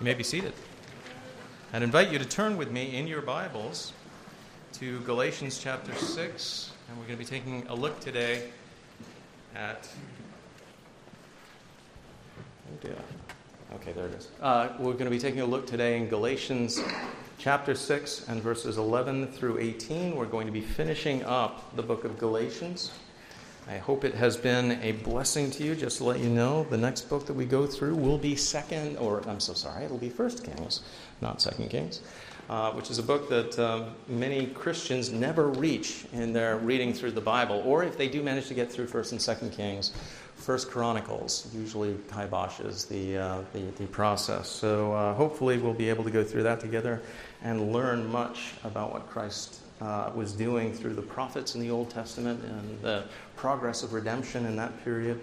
You may be seated. I'd invite you to turn with me in your Bibles to Galatians chapter 6, and we're going to be taking a look today at. Oh dear. Okay, there it is. Uh, we're going to be taking a look today in Galatians chapter 6 and verses 11 through 18. We're going to be finishing up the book of Galatians. I hope it has been a blessing to you. Just to let you know, the next book that we go through will be Second, or I'm so sorry, it'll be First Kings, not Second Kings, uh, which is a book that um, many Christians never reach in their reading through the Bible, or if they do manage to get through First and Second Kings, First Chronicles usually kiboshes the, uh, the, the process. So uh, hopefully we'll be able to go through that together and learn much about what Christ uh, was doing through the prophets in the Old Testament and the progress of redemption in that period.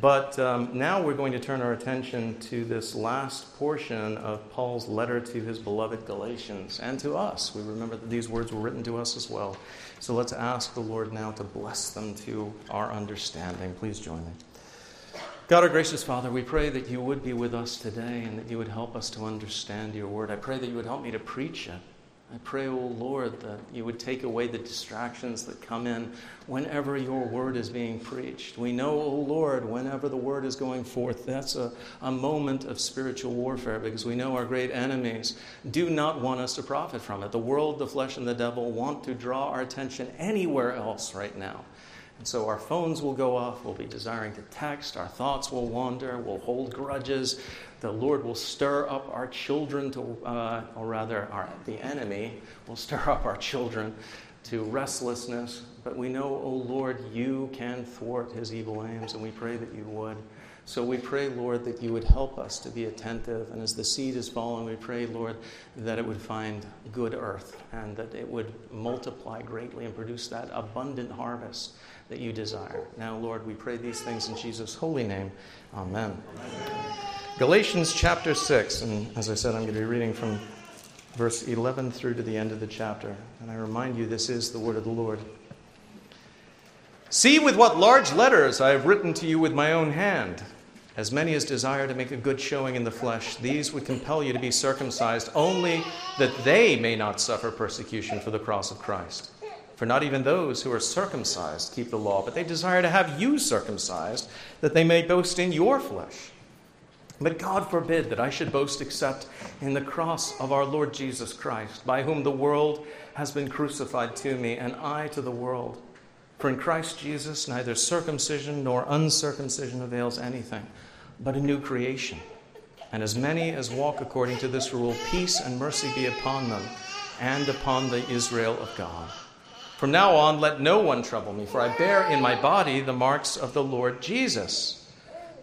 But um, now we're going to turn our attention to this last portion of Paul's letter to his beloved Galatians and to us. We remember that these words were written to us as well. So let's ask the Lord now to bless them to our understanding. Please join me. God, our gracious Father, we pray that you would be with us today and that you would help us to understand your word. I pray that you would help me to preach it. I pray, O oh Lord, that you would take away the distractions that come in whenever your word is being preached. We know, O oh Lord, whenever the word is going forth, that's a, a moment of spiritual warfare because we know our great enemies do not want us to profit from it. The world, the flesh, and the devil want to draw our attention anywhere else right now. And so our phones will go off, we'll be desiring to text, our thoughts will wander, we'll hold grudges. The Lord will stir up our children to, uh, or rather, our, the enemy will stir up our children to restlessness. But we know, O oh Lord, you can thwart his evil aims, and we pray that you would. So we pray, Lord, that you would help us to be attentive. And as the seed is fallen, we pray, Lord, that it would find good earth and that it would multiply greatly and produce that abundant harvest that you desire. Now, Lord, we pray these things in Jesus' holy name. Amen. Galatians chapter 6, and as I said, I'm going to be reading from verse 11 through to the end of the chapter. And I remind you, this is the word of the Lord. See with what large letters I have written to you with my own hand. As many as desire to make a good showing in the flesh, these would compel you to be circumcised, only that they may not suffer persecution for the cross of Christ. For not even those who are circumcised keep the law, but they desire to have you circumcised, that they may boast in your flesh. But God forbid that I should boast except in the cross of our Lord Jesus Christ, by whom the world has been crucified to me, and I to the world. For in Christ Jesus neither circumcision nor uncircumcision avails anything, but a new creation. And as many as walk according to this rule, peace and mercy be upon them and upon the Israel of God. From now on, let no one trouble me, for I bear in my body the marks of the Lord Jesus.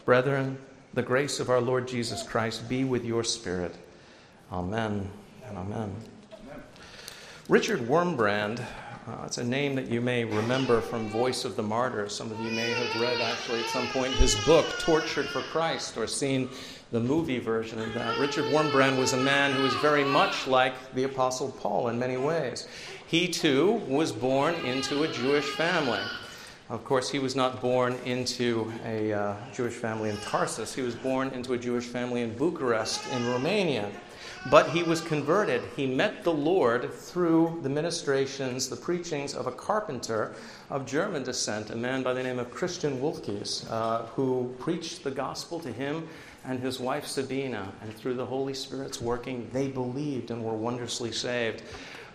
Brethren, the grace of our Lord Jesus Christ be with your spirit. Amen and amen. Richard Wurmbrand, uh, it's a name that you may remember from Voice of the Martyrs. Some of you may have read, actually, at some point, his book, Tortured for Christ, or seen the movie version of that. Richard Wurmbrand was a man who was very much like the Apostle Paul in many ways. He too was born into a Jewish family. Of course, he was not born into a uh, Jewish family in Tarsus. He was born into a Jewish family in Bucharest, in Romania. But he was converted. He met the Lord through the ministrations, the preachings of a carpenter of German descent, a man by the name of Christian Wolfkes, uh, who preached the gospel to him and his wife Sabina. And through the Holy Spirit's working, they believed and were wondrously saved.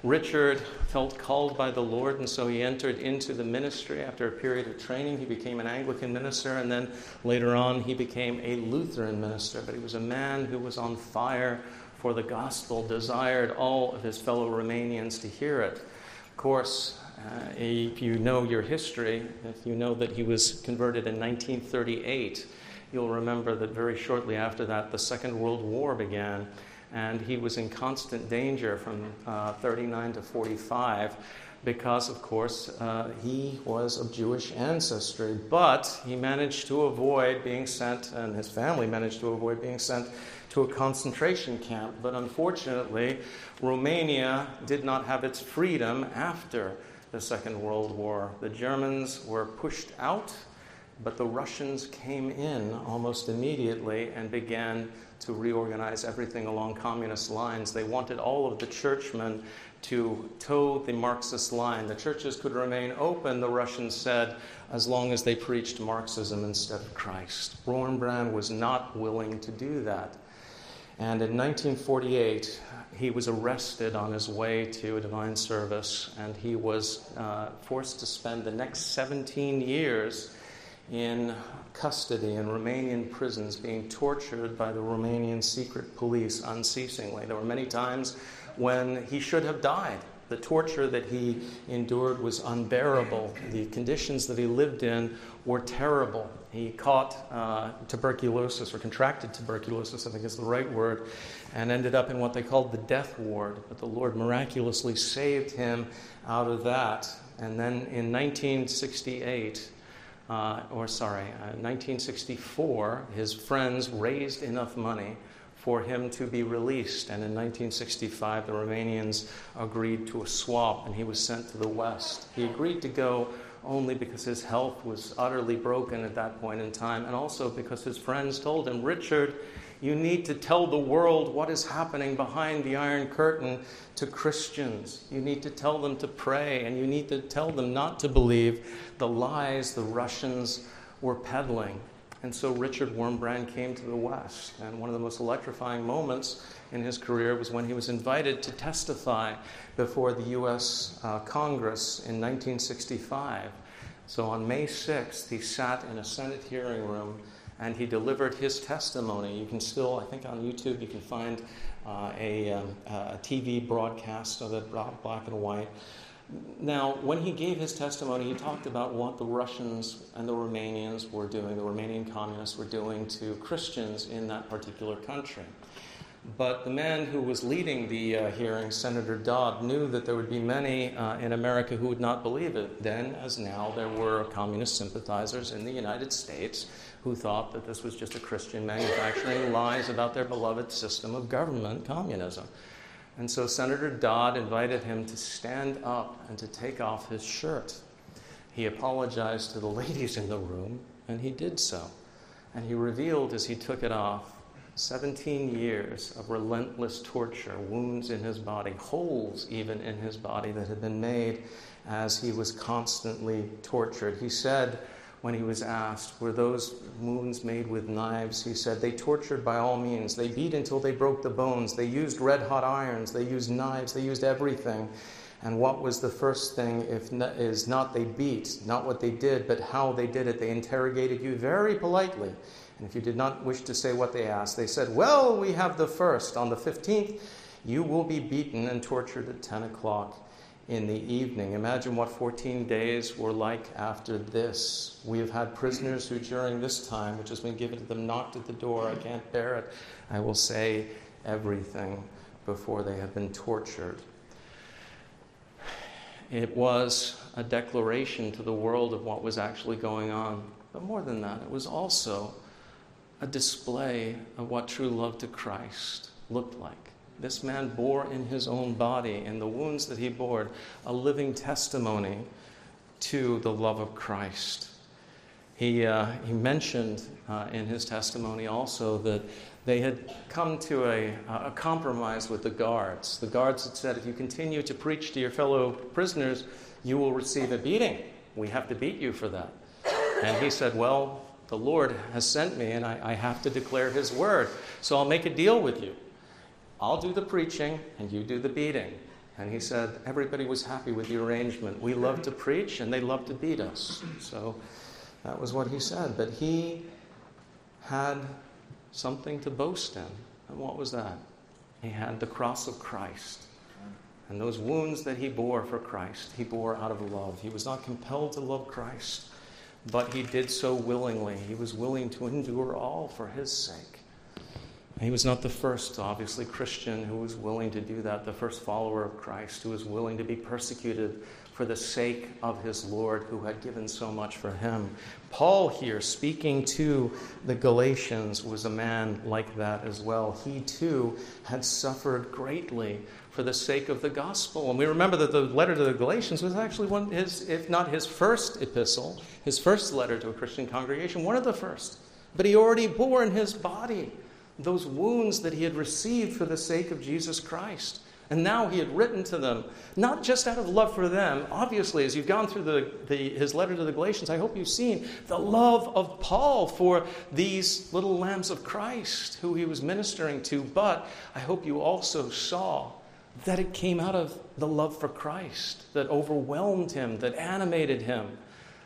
Richard felt called by the Lord, and so he entered into the ministry. After a period of training, he became an Anglican minister, and then later on, he became a Lutheran minister. But he was a man who was on fire for the gospel, desired all of his fellow Romanians to hear it. Of course, uh, if you know your history, if you know that he was converted in 1938, you'll remember that very shortly after that, the Second World War began and he was in constant danger from uh, 39 to 45 because, of course, uh, he was of Jewish ancestry. But he managed to avoid being sent, and his family managed to avoid being sent to a concentration camp. But unfortunately, Romania did not have its freedom after the Second World War. The Germans were pushed out But the Russians came in almost immediately and began to reorganize everything along communist lines. They wanted all of the churchmen to toe the Marxist line. The churches could remain open, the Russians said, as long as they preached Marxism instead of Christ. Wurmbrand was not willing to do that. And in 1948, he was arrested on his way to a divine service, and he was uh, forced to spend the next 17 years in custody in Romanian prisons, being tortured by the Romanian secret police unceasingly. There were many times when he should have died. The torture that he endured was unbearable. The conditions that he lived in were terrible. He caught uh, tuberculosis or contracted tuberculosis, I think is the right word, and ended up in what they called the death ward. But the Lord miraculously saved him out of that. And then in 1968, uh, or sorry, uh, 1964, his friends raised enough money for him to be released. And in 1965, the Romanians agreed to a swap, and he was sent to the West. He agreed to go only because his health was utterly broken at that point in time, and also because his friends told him, Richard, you need to tell the world what is happening behind the Iron Curtain to Christians. You need to tell them to pray, and you need to tell them not to believe the lies the Russians were peddling. And so Richard Wurmbrand came to the West. And one of the most electrifying moments in his career was when he was invited to testify before the U.S. Uh, Congress in 1965. So on May 6th, he sat in a Senate hearing room and he delivered his testimony. You can still, I think on YouTube, you can find uh, a, um, a, TV broadcast of it, black and white. Now, when he gave his testimony, he talked about what the Russians and the Romanians were doing, the Romanian communists were doing to Christians in that particular country. But the man who was leading the uh, hearing, Senator Dodd, knew that there would be many uh, in America who would not believe it. Then, as now, there were communist sympathizers in the United States who thought that this was just a Christian manufacturing lies about their beloved system of government, communism. And so Senator Dodd invited him to stand up and to take off his shirt. He apologized to the ladies in the room, and he did so. And he revealed as he took it off 17 years of relentless torture, wounds in his body, holes even in his body that had been made as he was constantly tortured. He said, when he was asked, Were those wounds made with knives? He said, They tortured by all means. They beat until they broke the bones. They used red hot irons. They used knives. They used everything. And what was the first thing if not, is not they beat, not what they did, but how they did it. They interrogated you very politely. And if you did not wish to say what they asked, they said, Well, we have the first. On the 15th, you will be beaten and tortured at 10 o'clock in the evening. Imagine what 14 days were like after this. We have had prisoners who, during this time, which has been given to them, knocked at the door. I can't bear it. I will say everything before they have been tortured. It was a declaration to the world of what was actually going on. But more than that, it was also a display of what true love to Christ looked like. This man bore in his own body, in the wounds that he bore, a living testimony to the love of Christ. He, uh, he mentioned uh, in his testimony also that they had come to a, a compromise with the guards. The guards had said, if you continue to preach to your fellow prisoners, you will receive a beating. We have to beat you for that. And he said, Well, the Lord has sent me, and I, I have to declare his word. So I'll make a deal with you. I'll do the preaching and you do the beating. And he said, everybody was happy with the arrangement. We love to preach and they love to beat us. So that was what he said. But he had something to boast in. And what was that? He had the cross of Christ. And those wounds that he bore for Christ, he bore out of love. He was not compelled to love Christ, but he did so willingly. He was willing to endure all for his sake. He was not the first, obviously, Christian who was willing to do that, the first follower of Christ who was willing to be persecuted for the sake of his Lord who had given so much for him. Paul, here, speaking to the Galatians, was a man like that as well. He too had suffered greatly for the sake of the gospel. And we remember that the letter to the Galatians was actually one his, if not his first epistle, his first letter to a Christian congregation, one of the first. But he already bore in his body those wounds that he had received for the sake of Jesus Christ. And now he had written to them, not just out of love for them. Obviously, as you've gone through the, the, his letter to the Galatians, I hope you've seen the love of Paul for these little lambs of Christ who he was ministering to. But I hope you also saw that it came out of the love for Christ that overwhelmed him, that animated him,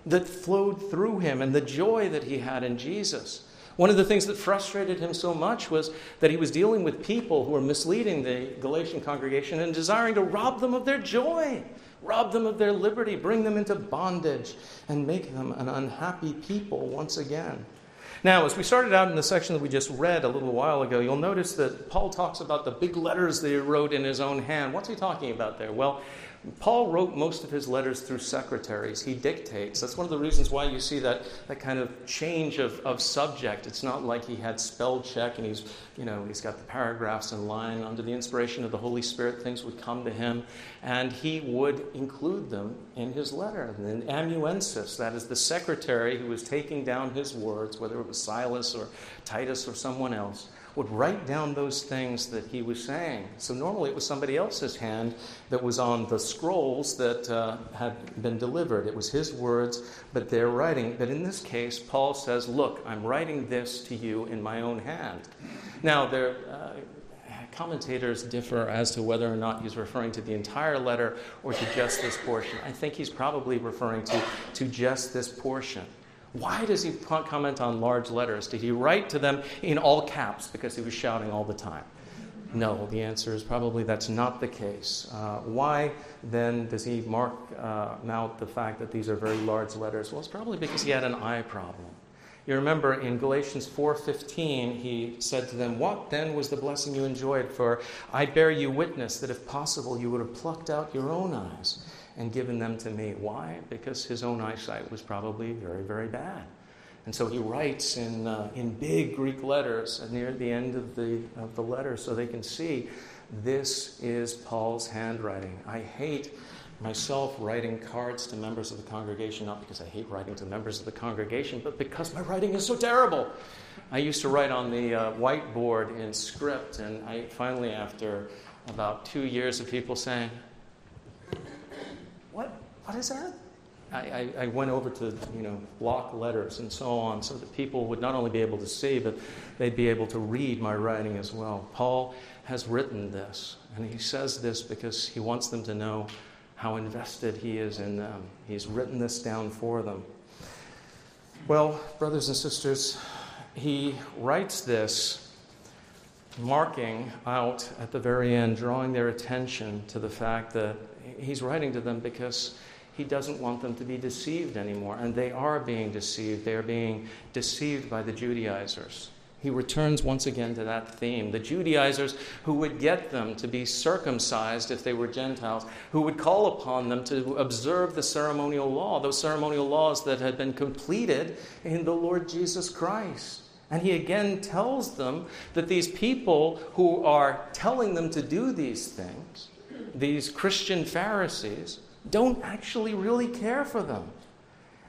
that flowed through him, and the joy that he had in Jesus. One of the things that frustrated him so much was that he was dealing with people who were misleading the Galatian congregation and desiring to rob them of their joy, rob them of their liberty, bring them into bondage, and make them an unhappy people once again. Now, as we started out in the section that we just read a little while ago, you'll notice that Paul talks about the big letters that he wrote in his own hand. What's he talking about there? Well, Paul wrote most of his letters through secretaries. He dictates. That's one of the reasons why you see that, that kind of change of, of subject. It's not like he had spell check and he's, you know, he's got the paragraphs in line. Under the inspiration of the Holy Spirit, things would come to him, and he would include them in his letter. And then amanuensis, that is the secretary who was taking down his words, whether it was Silas or Titus or someone else, would write down those things that he was saying. So normally it was somebody else's hand that was on the scrolls that uh, had been delivered. It was his words, but they're writing. But in this case, Paul says, Look, I'm writing this to you in my own hand. Now, there. Uh, commentators differ as to whether or not he's referring to the entire letter or to just this portion. I think he's probably referring to, to just this portion. Why does he comment on large letters? Did he write to them in all caps because he was shouting all the time? No, the answer is probably that's not the case. Uh, why then does he mark uh, out the fact that these are very large letters? Well, it's probably because he had an eye problem. You remember in Galatians 4:15 he said to them, "What then was the blessing you enjoyed? For I bear you witness that if possible you would have plucked out your own eyes and given them to me. Why? Because his own eyesight was probably very, very bad. And so he writes in, uh, in big Greek letters near the end of the, of the letter so they can see this is Paul's handwriting. I hate myself writing cards to members of the congregation, not because I hate writing to members of the congregation, but because my writing is so terrible. I used to write on the uh, whiteboard in script, and I finally, after about two years of people saying, what is that? I, I, went over to you know block letters and so on so that people would not only be able to see but they'd be able to read my writing as well. Paul has written this and he says this because he wants them to know how invested he is in them. He's written this down for them. Well brothers and sisters he writes this marking out at the very end drawing their attention to the fact that he's writing to them because he doesn't want them to be deceived anymore. And they are being deceived. They are being deceived by the Judaizers. He returns once again to that theme. The Judaizers who would get them to be circumcised if they were Gentiles, who would call upon them to observe the ceremonial law, those ceremonial laws that had been completed in the Lord Jesus Christ. And he again tells them that these people who are telling them to do these things, these Christian Pharisees, don't actually really care for them.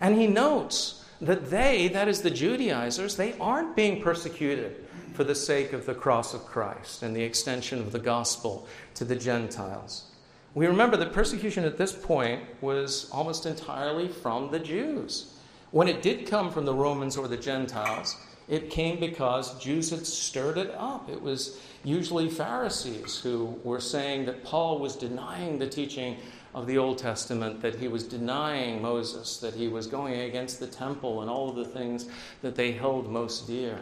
And he notes that they, that is the Judaizers, they aren't being persecuted for the sake of the cross of Christ and the extension of the gospel to the Gentiles. We remember that persecution at this point was almost entirely from the Jews. When it did come from the Romans or the Gentiles, it came because Jews had stirred it up. It was usually Pharisees who were saying that Paul was denying the teaching of the Old Testament that he was denying Moses, that he was going against the temple and all of the things that they held most dear.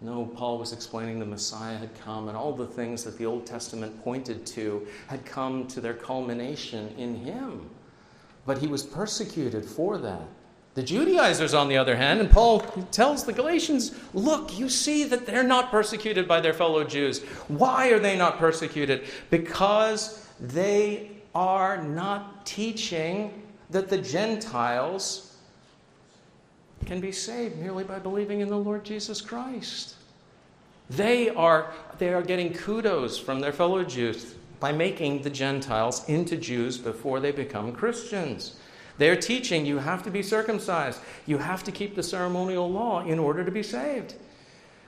No, Paul was explaining the Messiah had come and all the things that the Old Testament pointed to had come to their culmination in him. But he was persecuted for that. The Judaizers, on the other hand, and Paul tells the Galatians, look, you see that they're not persecuted by their fellow Jews. Why are they not persecuted? Because they are not teaching that the Gentiles can be saved merely by believing in the Lord Jesus Christ. They are, they are getting kudos from their fellow Jews by making the Gentiles into Jews before they become Christians. They're teaching you have to be circumcised, you have to keep the ceremonial law in order to be saved.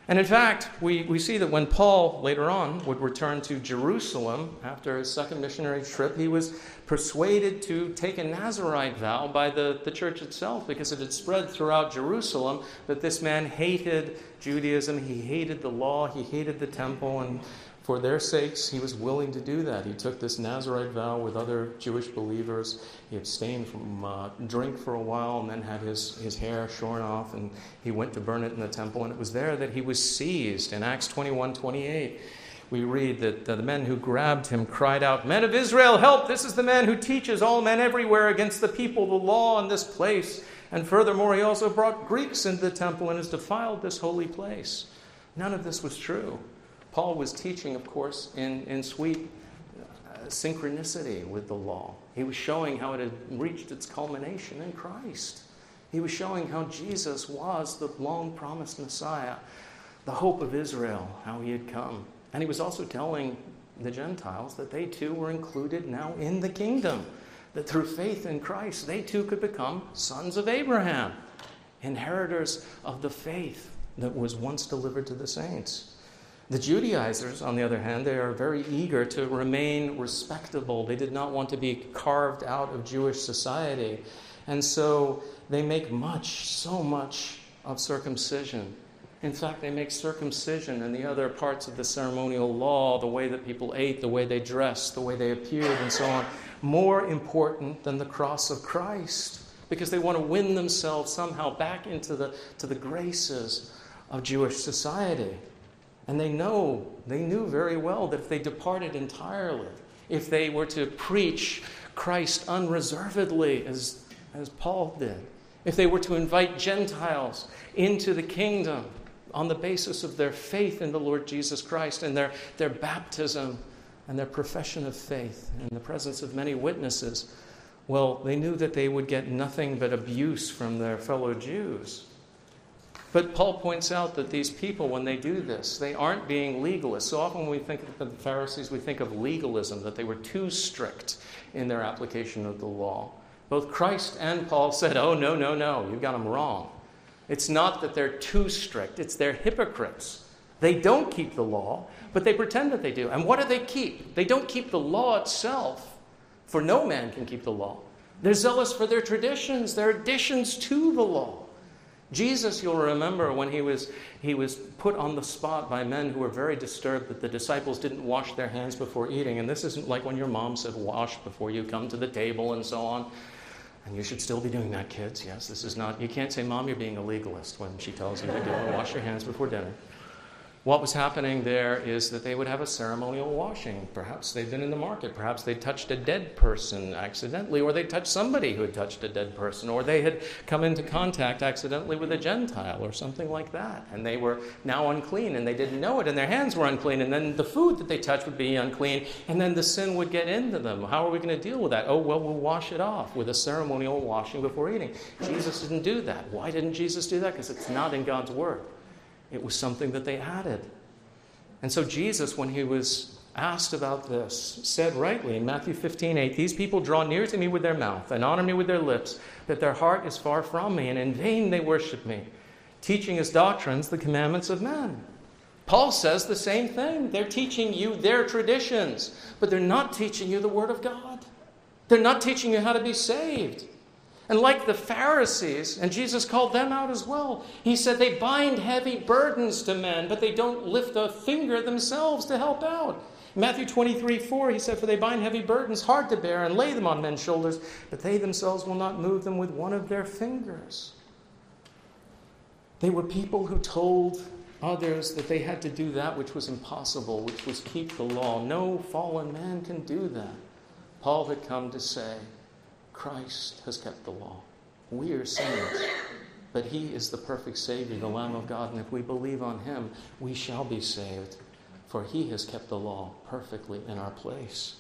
And in fact, we, we see that when Paul later on would return to Jerusalem after his second missionary trip, he was persuaded to take a Nazarite vow by the, the church itself because it had spread throughout Jerusalem that this man hated Judaism, he hated the law, he hated the temple, and for their sakes, he was willing to do that. He took this Nazarite vow with other Jewish believers. He abstained from uh, drink for a while and then had his, his hair shorn off, and he went to burn it in the temple. And it was there that he was seized. In Acts 21 28, we read that the men who grabbed him cried out, Men of Israel, help! This is the man who teaches all men everywhere against the people, the law in this place. And furthermore, he also brought Greeks into the temple and has defiled this holy place. None of this was true. Paul was teaching, of course, in, in sweet uh, synchronicity with the law. He was showing how it had reached its culmination in Christ. He was showing how Jesus was the long promised Messiah, the hope of Israel, how he had come. And he was also telling the Gentiles that they too were included now in the kingdom, that through faith in Christ, they too could become sons of Abraham, inheritors of the faith that was once delivered to the saints. The Judaizers, on the other hand, they are very eager to remain respectable. They did not want to be carved out of Jewish society. And so they make much, so much of circumcision. In fact, they make circumcision and the other parts of the ceremonial law, the way that people ate, the way they dressed, the way they appeared, and so on, more important than the cross of Christ because they want to win themselves somehow back into the, to the graces of Jewish society. And they know, they knew very well that if they departed entirely, if they were to preach Christ unreservedly, as, as Paul did, if they were to invite Gentiles into the kingdom on the basis of their faith in the Lord Jesus Christ and their, their baptism and their profession of faith in the presence of many witnesses, well, they knew that they would get nothing but abuse from their fellow Jews. But Paul points out that these people, when they do this, they aren't being legalists. So often when we think of the Pharisees, we think of legalism, that they were too strict in their application of the law. Both Christ and Paul said, Oh, no, no, no, You've got them wrong. It's not that they're too strict, it's they're hypocrites. They don't keep the law, but they pretend that they do. And what do they keep? They don't keep the law itself, for no man can keep the law. They're zealous for their traditions, their additions to the law. Jesus, you'll remember when he was, he was put on the spot by men who were very disturbed that the disciples didn't wash their hands before eating. And this isn't like when your mom said, wash before you come to the table and so on. And you should still be doing that, kids. Yes, this is not, you can't say, Mom, you're being a legalist when she tells you to do it. Wash your hands before dinner. What was happening there is that they would have a ceremonial washing. Perhaps they'd been in the market. Perhaps they touched a dead person accidentally, or they touched somebody who had touched a dead person, or they had come into contact accidentally with a Gentile, or something like that. And they were now unclean, and they didn't know it, and their hands were unclean. And then the food that they touched would be unclean, and then the sin would get into them. How are we going to deal with that? Oh, well, we'll wash it off with a ceremonial washing before eating. Jesus didn't do that. Why didn't Jesus do that? Because it's not in God's Word. It was something that they added. And so Jesus, when he was asked about this, said rightly in Matthew 15, 8, These people draw near to me with their mouth and honor me with their lips, but their heart is far from me, and in vain they worship me, teaching as doctrines the commandments of men. Paul says the same thing. They're teaching you their traditions, but they're not teaching you the Word of God. They're not teaching you how to be saved. And like the Pharisees, and Jesus called them out as well, he said they bind heavy burdens to men, but they don't lift a finger themselves to help out. Matthew 23 4, he said, For they bind heavy burdens hard to bear and lay them on men's shoulders, but they themselves will not move them with one of their fingers. They were people who told others that they had to do that which was impossible, which was keep the law. No fallen man can do that. Paul had come to say, Christ has kept the law. We are sinners. But He is the perfect Savior, the Lamb of God, and if we believe on Him, we shall be saved, for He has kept the law perfectly in our place.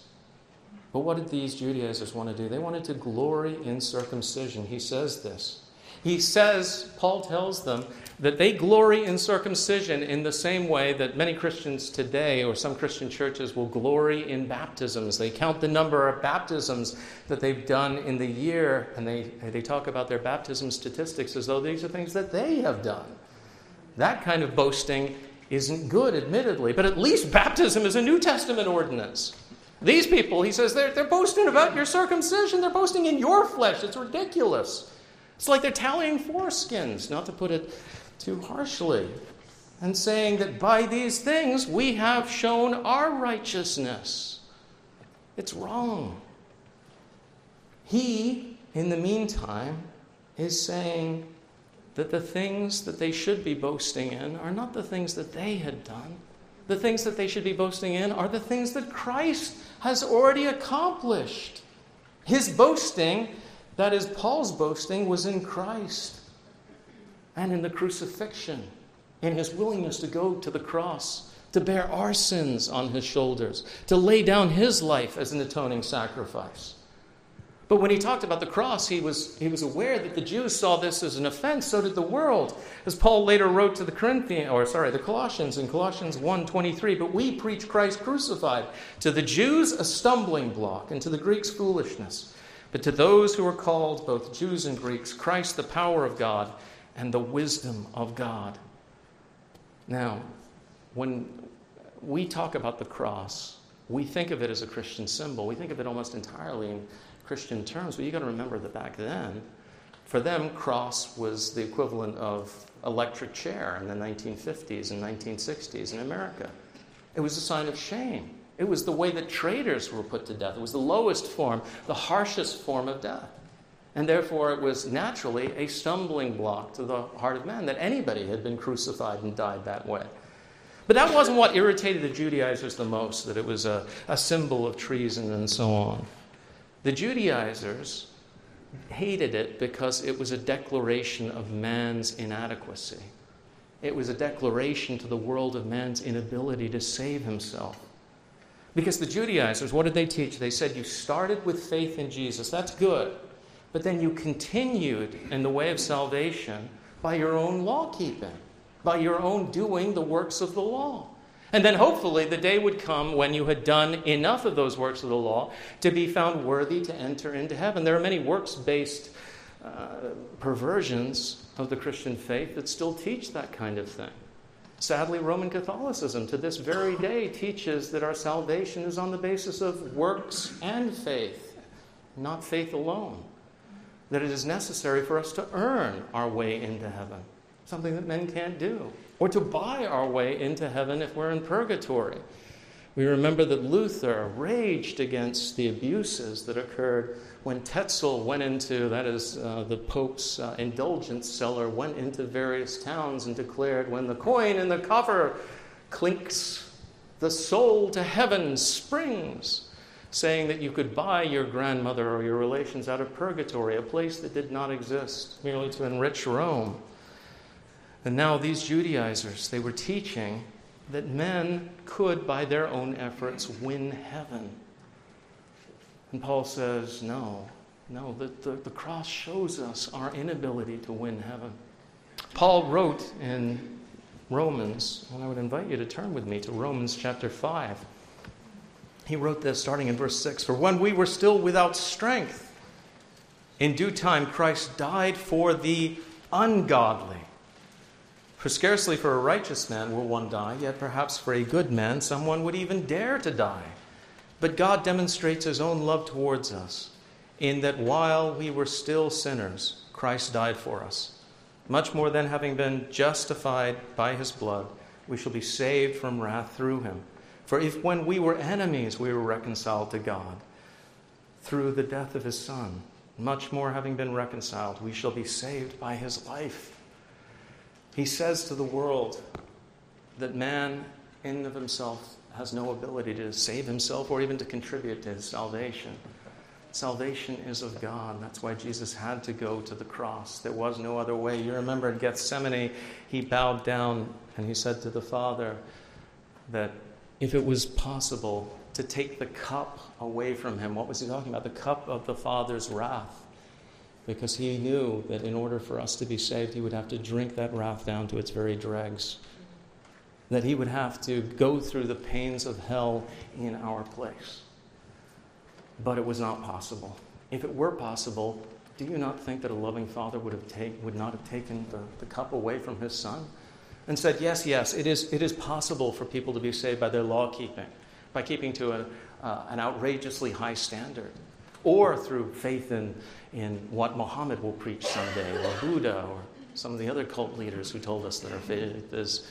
But what did these Judaizers want to do? They wanted to glory in circumcision. He says this. He says, Paul tells them, that they glory in circumcision in the same way that many Christians today, or some Christian churches, will glory in baptisms. They count the number of baptisms that they've done in the year, and they, they talk about their baptism statistics as though these are things that they have done. That kind of boasting isn't good, admittedly, but at least baptism is a New Testament ordinance. These people, he says, they're, they're boasting about your circumcision. They're boasting in your flesh. It's ridiculous. It's like they're tallying foreskins, not to put it too harshly, and saying that by these things we have shown our righteousness. It's wrong. He, in the meantime, is saying that the things that they should be boasting in are not the things that they had done. The things that they should be boasting in are the things that Christ has already accomplished. His boasting, that is, Paul's boasting, was in Christ and in the crucifixion, in his willingness to go to the cross, to bear our sins on his shoulders, to lay down his life as an atoning sacrifice. But when he talked about the cross, he was, he was aware that the Jews saw this as an offense, so did the world. As Paul later wrote to the Corinthians, or sorry, the Colossians in Colossians 1:23, but we preach Christ crucified, to the Jews a stumbling block, and to the Greeks foolishness. But to those who are called, both Jews and Greeks, Christ the power of God and the wisdom of God. Now, when we talk about the cross, we think of it as a Christian symbol. We think of it almost entirely in Christian terms, but you've got to remember that back then, for them, cross was the equivalent of electric chair in the 1950s and 1960s in America. It was a sign of shame. It was the way that traitors were put to death. It was the lowest form, the harshest form of death. And therefore, it was naturally a stumbling block to the heart of man that anybody had been crucified and died that way. But that wasn't what irritated the Judaizers the most, that it was a, a symbol of treason and so on. The Judaizers hated it because it was a declaration of man's inadequacy. It was a declaration to the world of man's inability to save himself. Because the Judaizers, what did they teach? They said, You started with faith in Jesus. That's good. But then you continued in the way of salvation by your own law keeping, by your own doing the works of the law. And then hopefully the day would come when you had done enough of those works of the law to be found worthy to enter into heaven. There are many works based uh, perversions of the Christian faith that still teach that kind of thing. Sadly, Roman Catholicism to this very day teaches that our salvation is on the basis of works and faith, not faith alone that it is necessary for us to earn our way into heaven, something that men can't do, or to buy our way into heaven if we're in purgatory. We remember that Luther raged against the abuses that occurred when Tetzel went into, that is, uh, the Pope's uh, indulgence seller, went into various towns and declared, When the coin in the coffer clinks, the soul to heaven springs saying that you could buy your grandmother or your relations out of purgatory, a place that did not exist, merely to enrich Rome. And now these Judaizers, they were teaching that men could, by their own efforts, win heaven. And Paul says, no, no, the, the, the cross shows us our inability to win heaven. Paul wrote in Romans, and I would invite you to turn with me to Romans chapter 5. He wrote this starting in verse 6 For when we were still without strength, in due time Christ died for the ungodly. For scarcely for a righteous man will one die, yet perhaps for a good man someone would even dare to die. But God demonstrates his own love towards us, in that while we were still sinners, Christ died for us. Much more than having been justified by his blood, we shall be saved from wrath through him. For if when we were enemies we were reconciled to God through the death of his Son, much more having been reconciled, we shall be saved by his life. He says to the world that man in of himself has no ability to save himself or even to contribute to his salvation. Salvation is of God. That's why Jesus had to go to the cross. There was no other way. You remember in Gethsemane, he bowed down and he said to the Father that if it was possible to take the cup away from him, what was he talking about? The cup of the Father's wrath. Because he knew that in order for us to be saved, he would have to drink that wrath down to its very dregs. That he would have to go through the pains of hell in our place but it was not possible. If it were possible, do you not think that a loving father would, have take, would not have taken the, the cup away from his son and said, Yes, yes, it is, it is possible for people to be saved by their law keeping, by keeping to a, uh, an outrageously high standard, or through faith in, in what Muhammad will preach someday, or Buddha, or some of the other cult leaders who told us that our faith is,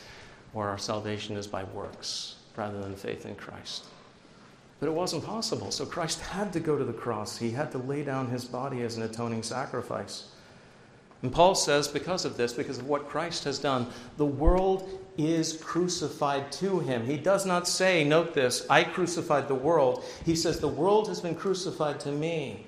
or our salvation is by works rather than faith in Christ. But it wasn't possible. So Christ had to go to the cross. He had to lay down his body as an atoning sacrifice. And Paul says, because of this, because of what Christ has done, the world is crucified to him. He does not say, note this, I crucified the world. He says, the world has been crucified to me.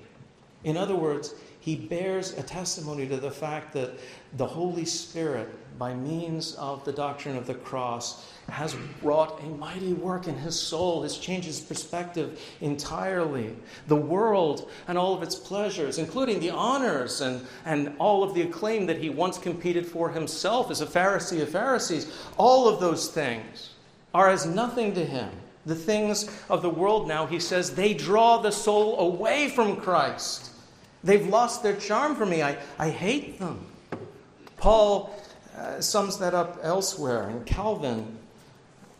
In other words, he bears a testimony to the fact that the Holy Spirit, by means of the doctrine of the cross, has wrought a mighty work in his soul, has changed his perspective entirely. The world and all of its pleasures, including the honors and, and all of the acclaim that he once competed for himself as a Pharisee of Pharisees, all of those things are as nothing to him. The things of the world now, he says, they draw the soul away from Christ. They've lost their charm for me. I, I hate them. Paul uh, sums that up elsewhere, and Calvin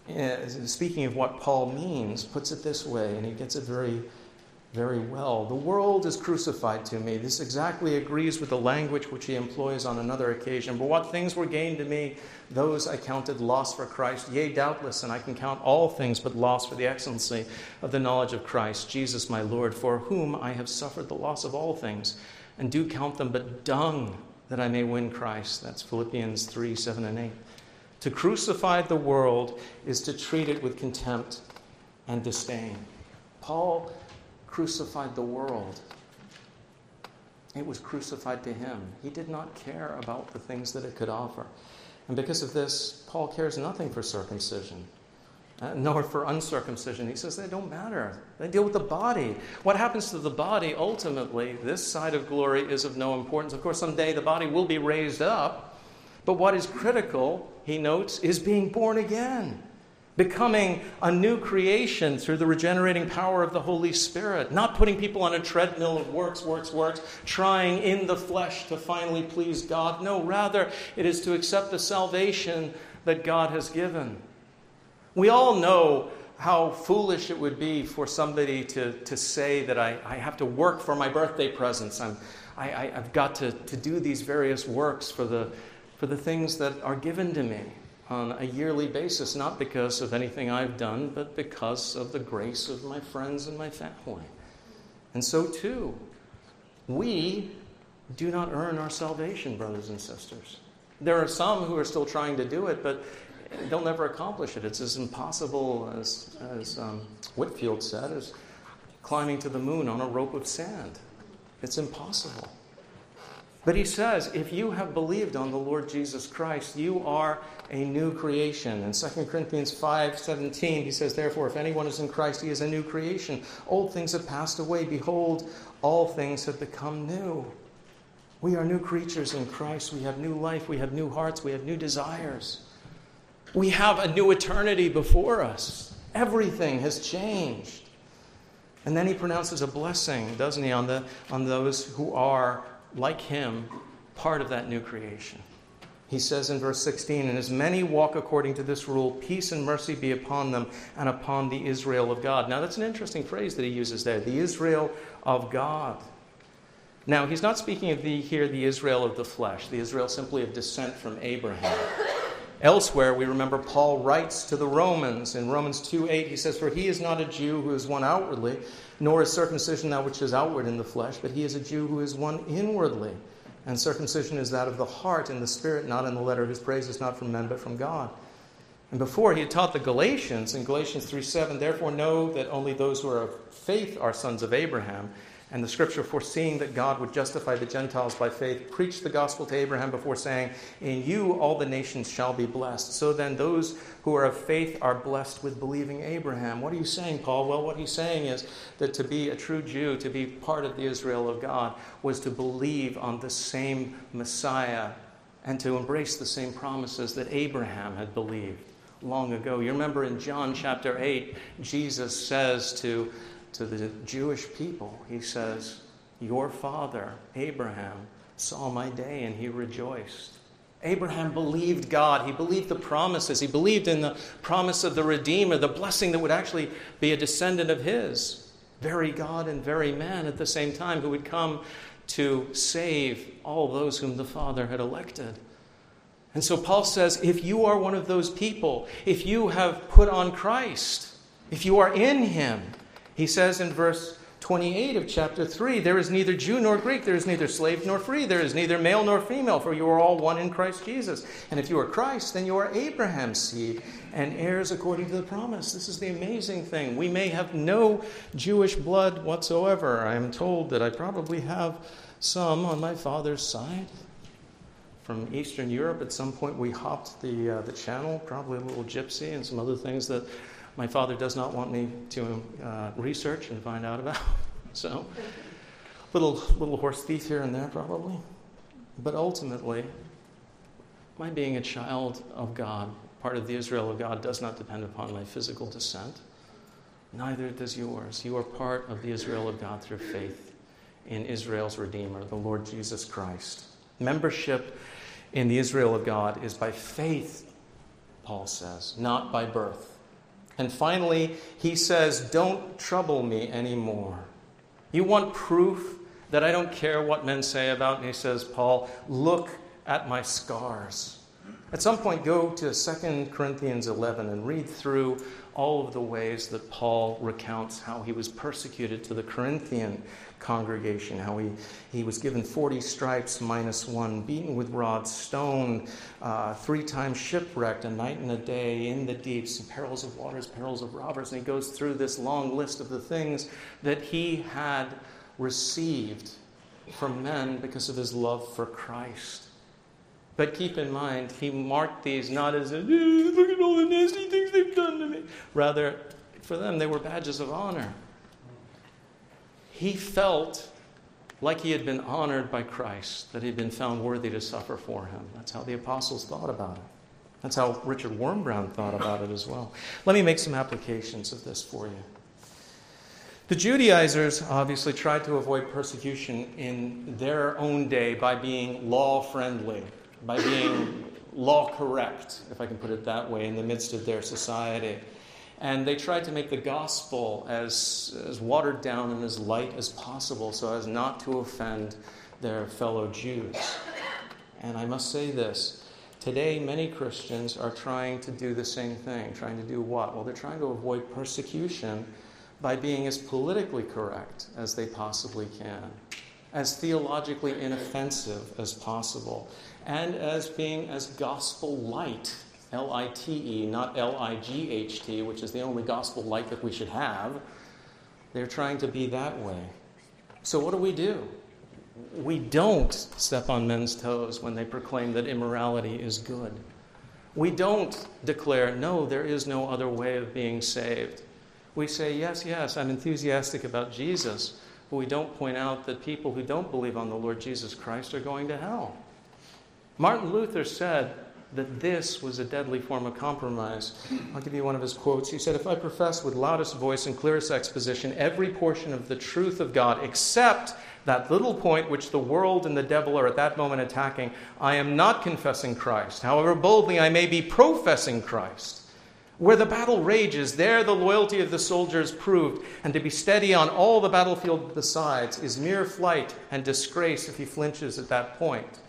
uh, speaking of what Paul means, puts it this way, and he gets it very, very well. The world is crucified to me. This exactly agrees with the language which he employs on another occasion. But what things were gained to me, those I counted loss for Christ. Yea, doubtless, and I can count all things but loss for the excellency of the knowledge of Christ, Jesus my Lord, for whom I have suffered the loss of all things, and do count them but dung that I may win Christ. That's Philippians 3 7 and 8. To crucify the world is to treat it with contempt and disdain. Paul crucified the world. It was crucified to him. He did not care about the things that it could offer. And because of this, Paul cares nothing for circumcision, uh, nor for uncircumcision. He says they don't matter. They deal with the body. What happens to the body ultimately, this side of glory, is of no importance. Of course, someday the body will be raised up. But what is critical, he notes, is being born again, becoming a new creation through the regenerating power of the Holy Spirit, not putting people on a treadmill of works, works, works, trying in the flesh to finally please God. No, rather, it is to accept the salvation that God has given. We all know how foolish it would be for somebody to, to say that I, I have to work for my birthday presents. I'm, I, I, I've got to, to do these various works for the, for the things that are given to me on a yearly basis, not because of anything I've done, but because of the grace of my friends and my family. And so, too, we do not earn our salvation, brothers and sisters. There are some who are still trying to do it, but they'll never accomplish it. It's as impossible as, as um, Whitefield said, as climbing to the moon on a rope of sand. It's impossible. But he says, if you have believed on the Lord Jesus Christ, you are a new creation. In 2 Corinthians 5 17, he says, Therefore, if anyone is in Christ, he is a new creation. Old things have passed away. Behold, all things have become new. We are new creatures in Christ. We have new life. We have new hearts. We have new desires. We have a new eternity before us. Everything has changed. And then he pronounces a blessing, doesn't he, on, the, on those who are like him, part of that new creation. He says in verse 16, And as many walk according to this rule, peace and mercy be upon them and upon the Israel of God. Now, that's an interesting phrase that he uses there the Israel of God. Now, he's not speaking of the, here the Israel of the flesh, the Israel simply of descent from Abraham. Elsewhere, we remember Paul writes to the Romans in Romans 2 8, he says, For he is not a Jew who is one outwardly, nor is circumcision that which is outward in the flesh, but he is a Jew who is one inwardly. And circumcision is that of the heart and the spirit, not in the letter, whose praise is not from men, but from God. And before he had taught the Galatians in Galatians 3 7, therefore know that only those who are of faith are sons of Abraham. And the scripture, foreseeing that God would justify the Gentiles by faith, preached the gospel to Abraham before saying, In you all the nations shall be blessed. So then, those who are of faith are blessed with believing Abraham. What are you saying, Paul? Well, what he's saying is that to be a true Jew, to be part of the Israel of God, was to believe on the same Messiah and to embrace the same promises that Abraham had believed long ago. You remember in John chapter 8, Jesus says to to the Jewish people, he says, Your father, Abraham, saw my day and he rejoiced. Abraham believed God. He believed the promises. He believed in the promise of the Redeemer, the blessing that would actually be a descendant of his, very God and very man at the same time, who would come to save all those whom the Father had elected. And so Paul says if you are one of those people, if you have put on Christ, if you are in him, he says in verse 28 of chapter 3 There is neither Jew nor Greek, there is neither slave nor free, there is neither male nor female, for you are all one in Christ Jesus. And if you are Christ, then you are Abraham's seed and heirs according to the promise. This is the amazing thing. We may have no Jewish blood whatsoever. I am told that I probably have some on my father's side. From Eastern Europe, at some point we hopped the, uh, the channel, probably a little gypsy and some other things that my father does not want me to uh, research and find out about. so, little little horse thief here and there, probably. But ultimately, my being a child of God, part of the Israel of God, does not depend upon my physical descent. Neither does yours. You are part of the Israel of God through faith in Israel's Redeemer, the Lord Jesus Christ. Membership in the Israel of God is by faith, Paul says, not by birth. And finally, he says, Don't trouble me anymore. You want proof that I don't care what men say about me, says Paul. Look at my scars. At some point, go to 2 Corinthians 11 and read through all of the ways that Paul recounts how he was persecuted to the Corinthian congregation, how he, he was given 40 stripes minus one, beaten with rods, stoned, uh, three times shipwrecked, a night and a day in the deeps, perils of waters, perils of robbers. And he goes through this long list of the things that he had received from men because of his love for Christ. But keep in mind, he marked these not as a, look at all the nasty things they've done to me. Rather, for them, they were badges of honor he felt like he had been honored by Christ, that he had been found worthy to suffer for him. That's how the apostles thought about it. That's how Richard Wurmbrand thought about it as well. Let me make some applications of this for you. The Judaizers obviously tried to avoid persecution in their own day by being law friendly, by being law correct, if I can put it that way, in the midst of their society. And they tried to make the gospel as, as watered down and as light as possible so as not to offend their fellow Jews. And I must say this today, many Christians are trying to do the same thing. Trying to do what? Well, they're trying to avoid persecution by being as politically correct as they possibly can, as theologically inoffensive as possible, and as being as gospel light L I T E, not L I G H T, which is the only gospel light that we should have. They're trying to be that way. So, what do we do? We don't step on men's toes when they proclaim that immorality is good. We don't declare, no, there is no other way of being saved. We say, yes, yes, I'm enthusiastic about Jesus, but we don't point out that people who don't believe on the Lord Jesus Christ are going to hell. Martin Luther said, that this was a deadly form of compromise. I'll give you one of his quotes. He said, If I profess with loudest voice and clearest exposition every portion of the truth of God except that little point which the world and the devil are at that moment attacking, I am not confessing Christ. However boldly I may be professing Christ. Where the battle rages, there the loyalty of the soldier is proved, and to be steady on all the battlefield besides is mere flight and disgrace if he flinches at that point.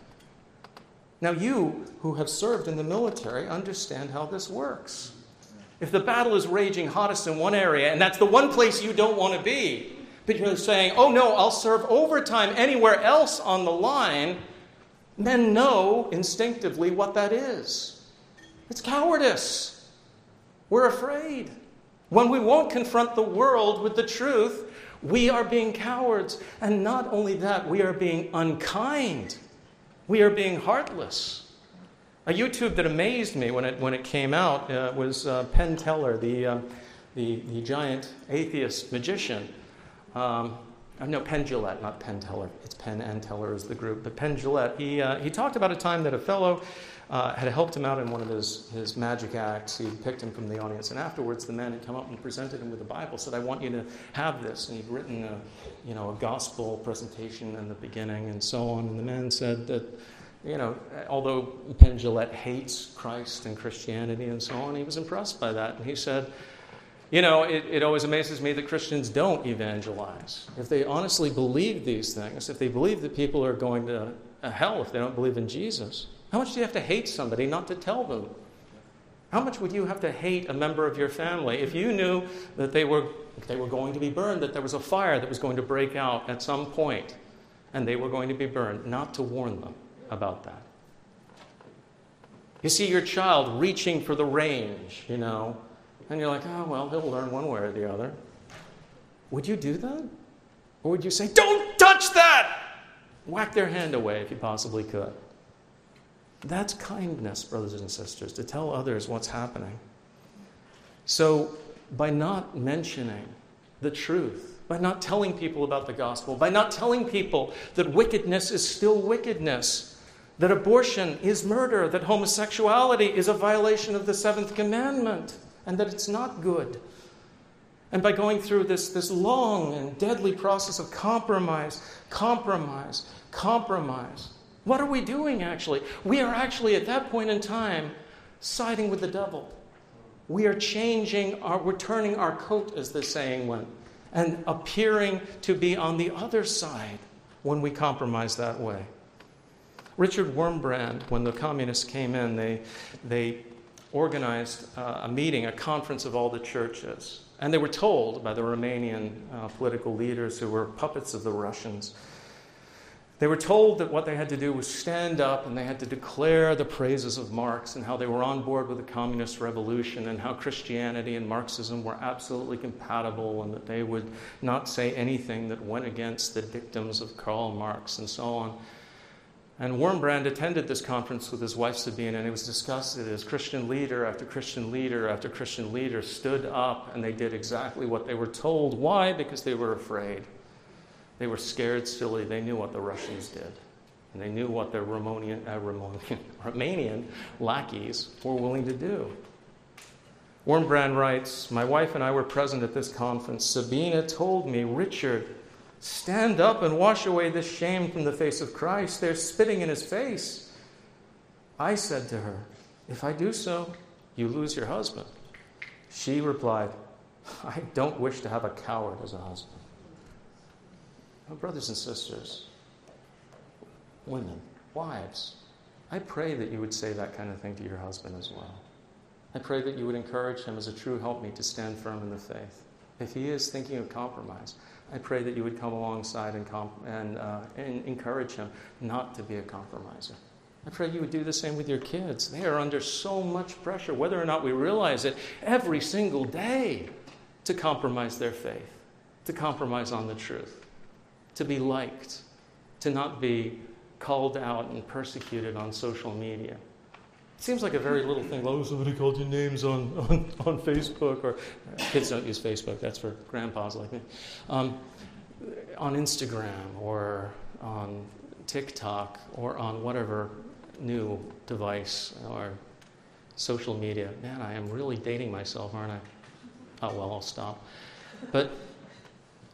Now, you who have served in the military understand how this works. If the battle is raging hottest in one area, and that's the one place you don't want to be, but you're saying, oh no, I'll serve overtime anywhere else on the line, men know instinctively what that is. It's cowardice. We're afraid. When we won't confront the world with the truth, we are being cowards. And not only that, we are being unkind. We are being heartless. A YouTube that amazed me when it, when it came out uh, was uh, Penn Teller, the, uh, the, the, giant atheist magician. Um, uh, no, Penn Jillette, not Penn Teller. It's Penn and Teller is the group. But Penn Jillette, he, uh, he talked about a time that a fellow uh, had helped him out in one of his, his magic acts. He picked him from the audience. And afterwards, the man had come up and presented him with a Bible, said, I want you to have this. And he'd written a, you know, a gospel presentation in the beginning and so on. And the man said that, you know, although Penn Jillette hates Christ and Christianity and so on, he was impressed by that. And he said, you know, it, it always amazes me that Christians don't evangelize. If they honestly believe these things, if they believe that people are going to uh, hell if they don't believe in Jesus, how much do you have to hate somebody not to tell them? How much would you have to hate a member of your family if you knew that they were, they were going to be burned, that there was a fire that was going to break out at some point, and they were going to be burned, not to warn them about that? You see your child reaching for the range, you know, and you're like, oh, well, he'll learn one way or the other. Would you do that? Or would you say, don't touch that? Whack their hand away if you possibly could. That's kindness, brothers and sisters, to tell others what's happening. So, by not mentioning the truth, by not telling people about the gospel, by not telling people that wickedness is still wickedness, that abortion is murder, that homosexuality is a violation of the seventh commandment, and that it's not good. And by going through this, this long and deadly process of compromise, compromise, compromise, what are we doing actually? We are actually at that point in time siding with the devil. We are changing our, we're turning our coat, as the saying went, and appearing to be on the other side when we compromise that way. Richard Wurmbrand, when the communists came in, they, they organized uh, a meeting, a conference of all the churches. And they were told by the Romanian uh, political leaders who were puppets of the Russians. They were told that what they had to do was stand up and they had to declare the praises of Marx and how they were on board with the communist revolution and how Christianity and Marxism were absolutely compatible and that they would not say anything that went against the dictums of Karl Marx and so on. And Wurmbrand attended this conference with his wife Sabina, and it was discussed as Christian leader after Christian leader after Christian leader stood up and they did exactly what they were told. Why? Because they were afraid. They were scared silly. They knew what the Russians did. And they knew what their Romanian, uh, Romanian, Romanian lackeys were willing to do. Wurmbrand writes My wife and I were present at this conference. Sabina told me, Richard, Stand up and wash away this shame from the face of Christ. They're spitting in his face. I said to her, If I do so, you lose your husband. She replied, I don't wish to have a coward as a husband. My brothers and sisters, women, wives, I pray that you would say that kind of thing to your husband as well. I pray that you would encourage him as a true helpmeet to stand firm in the faith. If he is thinking of compromise, I pray that you would come alongside and, comp- and, uh, and encourage him not to be a compromiser. I pray you would do the same with your kids. They are under so much pressure, whether or not we realize it, every single day to compromise their faith, to compromise on the truth, to be liked, to not be called out and persecuted on social media. It seems like a very little thing. Oh, somebody called you names on, on, on Facebook, or kids don't use Facebook, that's for grandpas like me. Um, on Instagram, or on TikTok, or on whatever new device or social media. Man, I am really dating myself, aren't I? Oh, well, I'll stop. But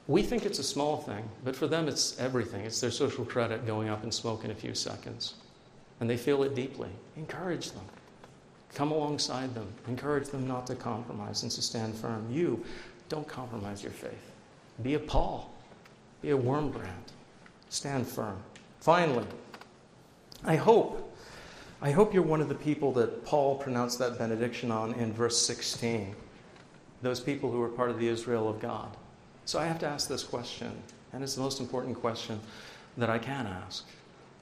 we think it's a small thing, but for them, it's everything. It's their social credit going up in smoke in a few seconds and they feel it deeply. Encourage them. Come alongside them. Encourage them not to compromise and to stand firm. You, don't compromise your faith. Be a Paul. Be a Wurmbrand. Stand firm. Finally, I hope, I hope you're one of the people that Paul pronounced that benediction on in verse 16. Those people who are part of the Israel of God. So I have to ask this question, and it's the most important question that I can ask.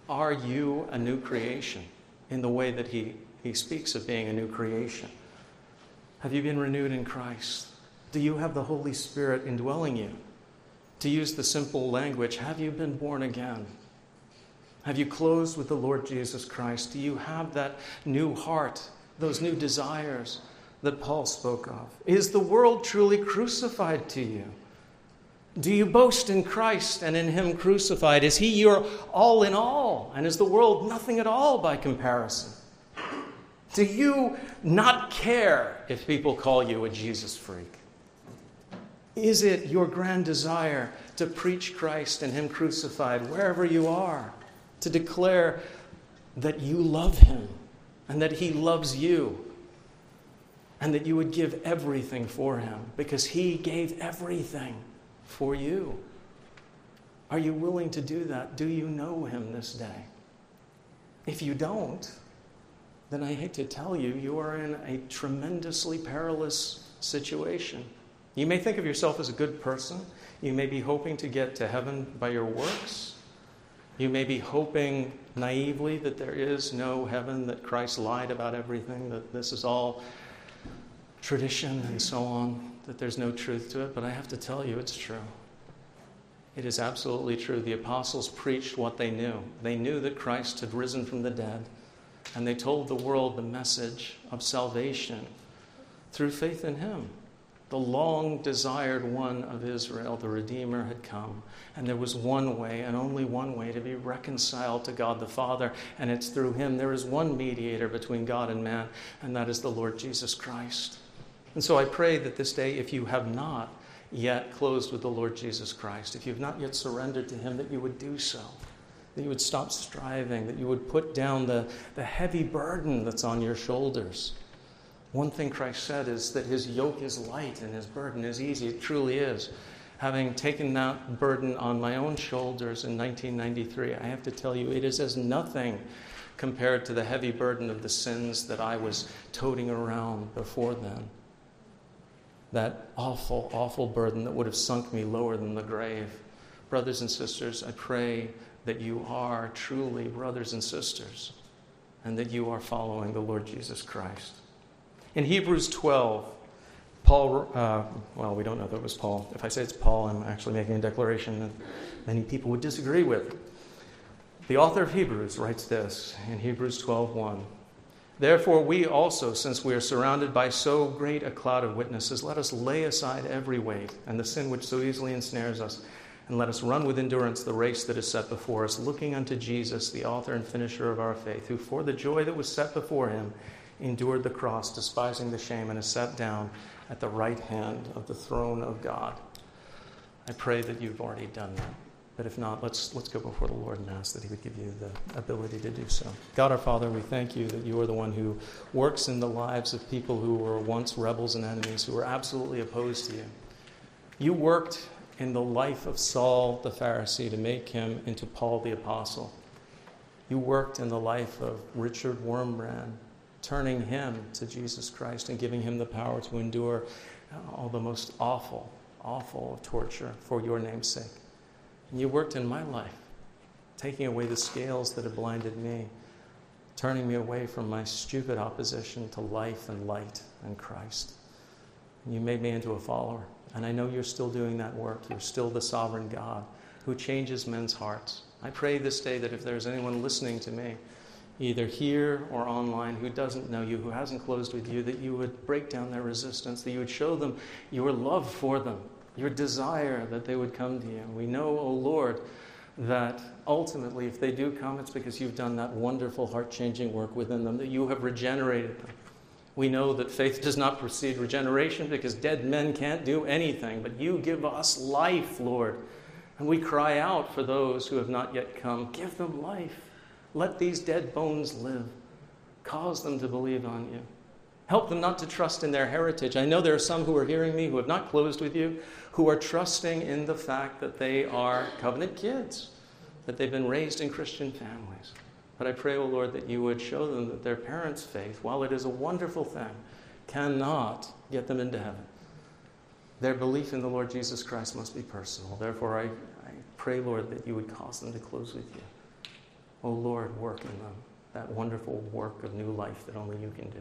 Are you a new creation in the way that he, he speaks of being a new creation? Have you been renewed in Christ? Do you have the Holy Spirit indwelling you? To use the simple language, have you been born again? Have you closed with the Lord Jesus Christ? Do you have that new heart, those new desires that Paul spoke of? Is the world truly crucified to you? Do you boast in Christ and in Him crucified? Is He your all in all? And is the world nothing at all by comparison? Do you not care if people call you a Jesus freak? Is it your grand desire to preach Christ and Him crucified wherever you are? To declare that you love Him and that He loves you and that you would give everything for Him because He gave everything for you? Are you willing to do that? Do you know Him this day? If you don't, then I hate to tell you, you are in a tremendously perilous situation. You may think of yourself as a good person. You may be hoping to get to heaven by your works. You may be hoping naively that there is no heaven, that Christ lied about everything, that this is all tradition and so on, that there's no truth to it. But I have to tell you, it's true. It is absolutely true. The apostles preached what they knew. They knew that Christ had risen from the dead, and they told the world the message of salvation through faith in Him the long desired one of Israel, the Redeemer, had come. And there was one way, and only one way, to be reconciled to God the Father, and it's through him. There is one mediator between God and man, and that is the Lord Jesus Christ. And so I pray that this day, if you have not yet closed with the Lord Jesus Christ, if you have not yet surrendered to him, that you would do so. That you would stop striving, that you would put down the, the heavy burden that's on your shoulders one thing Christ said is that his yoke is light and his burden is easy. It truly is. Having taken that burden on my own shoulders in 1993, I have to tell you, it is as nothing compared to the heavy burden of the sins that I was toting around before then. That awful, awful burden that would have sunk me lower than the grave. Brothers and sisters, I pray that you are truly brothers and sisters and that you are following the Lord Jesus Christ. In Hebrews 12, Paul, uh, well, we don't know that it was Paul. If I say it's Paul, I'm actually making a declaration that many people would disagree with. The author of Hebrews writes this in Hebrews 12:1. Therefore, we also, since we are surrounded by so great a cloud of witnesses, let us lay aside every weight and the sin which so easily ensnares us, and let us run with endurance the race that is set before us, looking unto Jesus, the author and finisher of our faith, who for the joy that was set before him endured the cross, despising the shame, and is set down at the right hand of the throne of God. I pray that you've already done that. But if not, let's, let's go before the Lord and ask that He would give you the ability to do so. God our Father, we thank you that you are the one who works in the lives of people who were once rebels and enemies, who were absolutely opposed to you. You worked in the life of Saul the Pharisee to make him into Paul the Apostle. You worked in the life of Richard Wurmbrand turning him to Jesus Christ and giving him the power to endure all the most awful, awful torture for your name's sake. And you worked in my life, taking away the scales that had blinded me, turning me away from my stupid opposition to life and light and Christ. And you made me into a follower. And I know you're still doing that work. You're still the sovereign God who changes men's hearts. I pray this day that if there's anyone listening to me, either here or online, who doesn't know you, who hasn't closed with you, that you would break down their resistance, that you would show them your love for them, your desire that they would come to you. We know, O oh Lord, that ultimately, if they do come, it's because you've done that wonderful heart changing work within them, that you have regenerated them. We know that faith does not precede regeneration because dead men can't do anything, but you give us life, Lord. And we cry out for those who have not yet come. Give them life. Let these dead bones live. Cause them to believe on you. Help them not to trust in their heritage. I know there are some who are hearing me who have not closed with you, who are trusting in the fact that they are covenant kids, that they've been raised in Christian families. But I pray, O oh Lord, that you would show them that their parents' faith, while it is a wonderful thing, cannot get them into heaven. Their belief in the Lord Jesus Christ must be personal. Therefore, I, I pray, Lord, that you would cause them to close with you. Oh Lord, work in them that wonderful work of new life that only you can do.